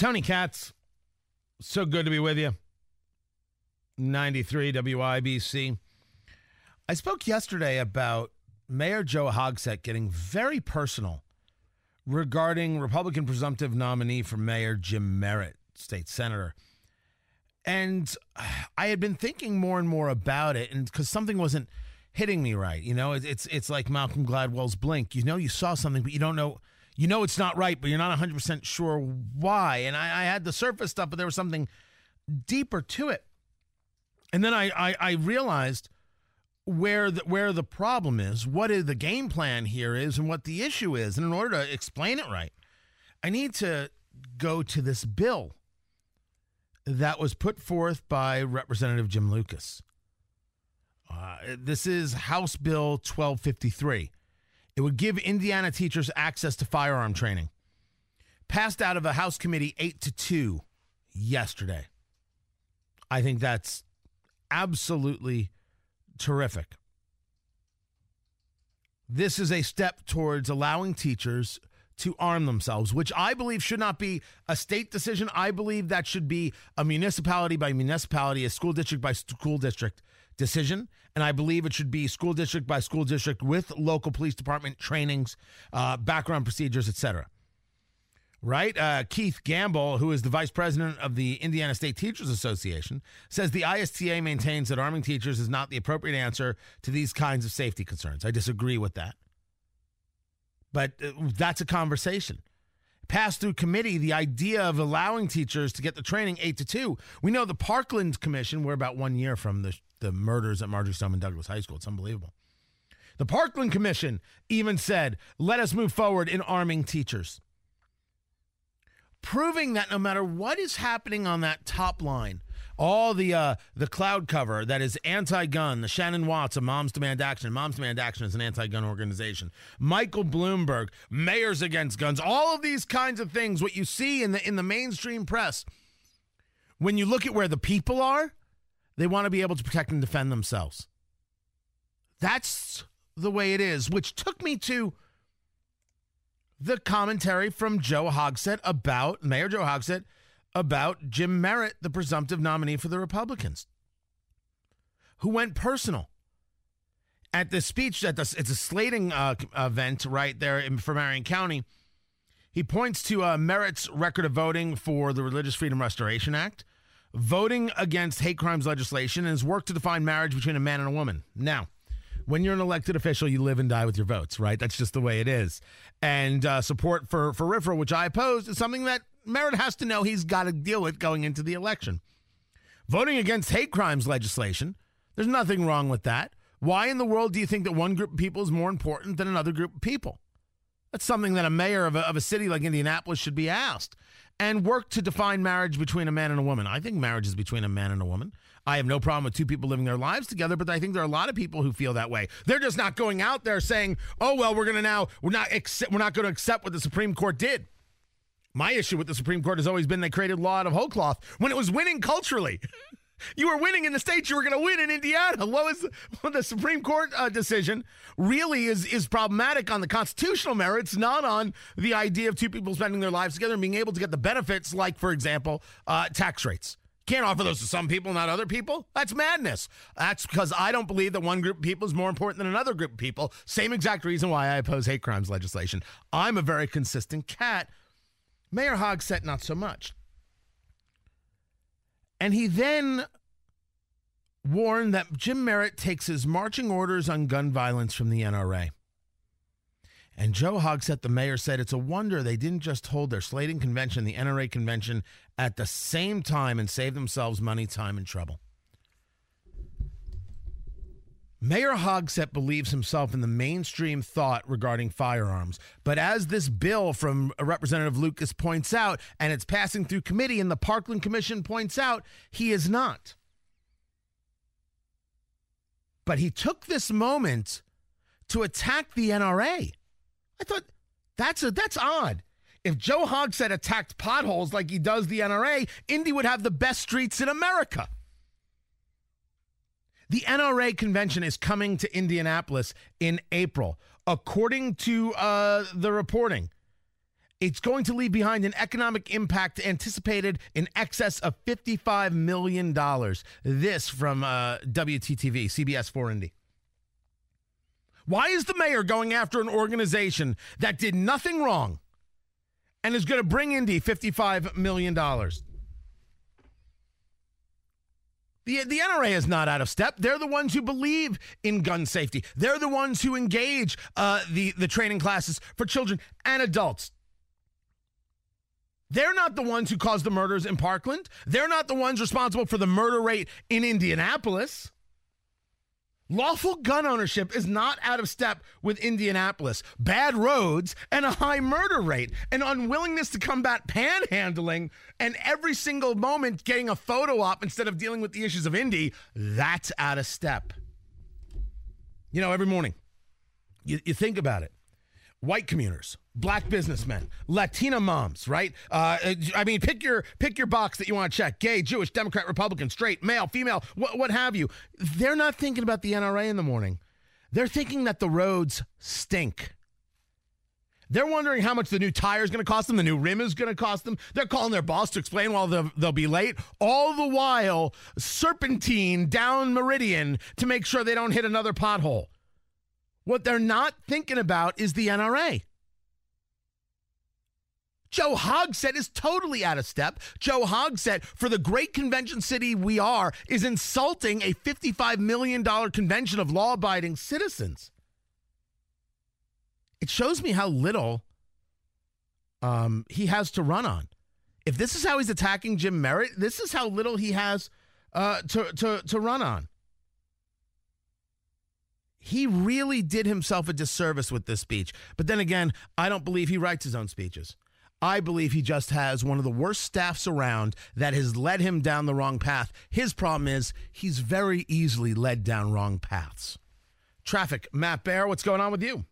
Tony Katz, so good to be with you. 93 WIBC. I spoke yesterday about Mayor Joe Hogsett getting very personal regarding Republican presumptive nominee for mayor Jim Merritt, state senator. And I had been thinking more and more about it, and because something wasn't hitting me right, you know, it's it's like Malcolm Gladwell's Blink. You know, you saw something, but you don't know you know it's not right, but you're not 100% sure why. And I, I had the surface stuff, but there was something deeper to it. And then I, I, I realized where the, where the problem is, what is the game plan here is, and what the issue is. And in order to explain it right, I need to go to this bill that was put forth by Representative Jim Lucas. Uh, this is House Bill 1253. It would give Indiana teachers access to firearm training. Passed out of a House committee 8 to 2 yesterday. I think that's absolutely terrific. This is a step towards allowing teachers to arm themselves, which I believe should not be a state decision. I believe that should be a municipality by municipality, a school district by school district decision. And I believe it should be school district by school district with local police department trainings, uh, background procedures, etc. Right? Uh, Keith Gambill, who is the vice president of the Indiana State Teachers Association, says the ISTA maintains that arming teachers is not the appropriate answer to these kinds of safety concerns. I disagree with that. But uh, that's a conversation passed through committee the idea of allowing teachers to get the training eight to two. We know the Parkland Commission, we're about one year from the, the murders at Marjory Stoneman Douglas High School. It's unbelievable. The Parkland Commission even said, let us move forward in arming teachers. Proving that no matter what is happening on that top line, all the uh, the cloud cover that is anti-gun, the Shannon Watts of Moms Demand Action. Moms Demand Action is an anti-gun organization. Michael Bloomberg, Mayors Against Guns, all of these kinds of things. What you see in the in the mainstream press, when you look at where the people are, they want to be able to protect and defend themselves. That's the way it is, which took me to the commentary from Joe Hogsett about Mayor Joe Hogsett about Jim Merritt, the presumptive nominee for the Republicans, who went personal at the speech at the it's a slating uh, event right there in, for Marion County. He points to uh, Merritt's record of voting for the Religious Freedom Restoration Act, voting against hate crimes legislation, and his work to define marriage between a man and a woman. Now, when you're an elected official, you live and die with your votes, right? That's just the way it is. And uh, support for for RFRA, which I oppose, is something that Merritt has to know he's got to deal with going into the election. Voting against hate crimes legislation, there's nothing wrong with that. Why in the world do you think that one group of people is more important than another group of people? That's something that a mayor of a, of a city like Indianapolis should be asked. And work to define marriage between a man and a woman. I think marriage is between a man and a woman. I have no problem with two people living their lives together, but I think there are a lot of people who feel that way. They're just not going out there saying, "Oh well, we're going to now we're not accept, we're not going to accept what the Supreme Court did." My issue with the Supreme Court has always been they created law out of whole cloth when it was winning culturally. you were winning in the states you were going to win in Indiana. What was the, the Supreme Court uh, decision really is is problematic on the constitutional merits, not on the idea of two people spending their lives together and being able to get the benefits, like for example, uh, tax rates. Can't offer those to some people, not other people. That's madness. That's because I don't believe that one group of people is more important than another group of people. Same exact reason why I oppose hate crimes legislation. I'm a very consistent cat Mayor Hogsett, not so much. And he then warned that Jim Merritt takes his marching orders on gun violence from the NRA. And Joe Hogsett, the mayor, said it's a wonder they didn't just hold their slating convention, the NRA convention, at the same time and save themselves money, time, and trouble. Mayor Hogsett believes himself in the mainstream thought regarding firearms. But as this bill from Representative Lucas points out, and it's passing through committee, and the Parkland Commission points out, he is not. But he took this moment to attack the NRA. I thought that's a, that's odd. If Joe Hogsett attacked potholes like he does the NRA, Indy would have the best streets in America. The NRA convention is coming to Indianapolis in April, according to uh, the reporting. It's going to leave behind an economic impact anticipated in excess of $55 million. This from uh, WTTV, CBS 4 Indy. Why is the mayor going after an organization that did nothing wrong and is going to bring Indy $55 million? The, the NRA is not out of step. They're the ones who believe in gun safety. They're the ones who engage uh, the, the training classes for children and adults. They're not the ones who caused the murders in Parkland. They're not the ones responsible for the murder rate in Indianapolis. Lawful gun ownership is not out of step with Indianapolis. Bad roads and a high murder rate, an unwillingness to combat panhandling, and every single moment getting a photo op instead of dealing with the issues of Indy, that's out of step. You know, every morning, you, you think about it white commuters, black businessmen, Latina moms, right? Uh, I mean, pick your pick your box that you want to check: gay, Jewish, Democrat, Republican, straight, male, female, what, what have you. They're not thinking about the NRA in the morning. They're thinking that the roads stink. They're wondering how much the new tire is going to cost them, the new rim is going to cost them. They're calling their boss to explain why they'll, they'll be late. All the while, serpentine down Meridian to make sure they don't hit another pothole. What they're not thinking about is the NRA. Joe Hogsett is totally out of step. Joe Hogsett, for the great convention city we are, is insulting a $55 million convention of law abiding citizens. It shows me how little um, he has to run on. If this is how he's attacking Jim Merritt, this is how little he has uh, to, to, to run on he really did himself a disservice with this speech. But then again, I don't believe he writes his own speeches. I believe he just has one of the worst staffs around that has led him down the wrong path. His problem is he's very easily led down wrong paths. Traffic, Matt Bear, what's going on with you?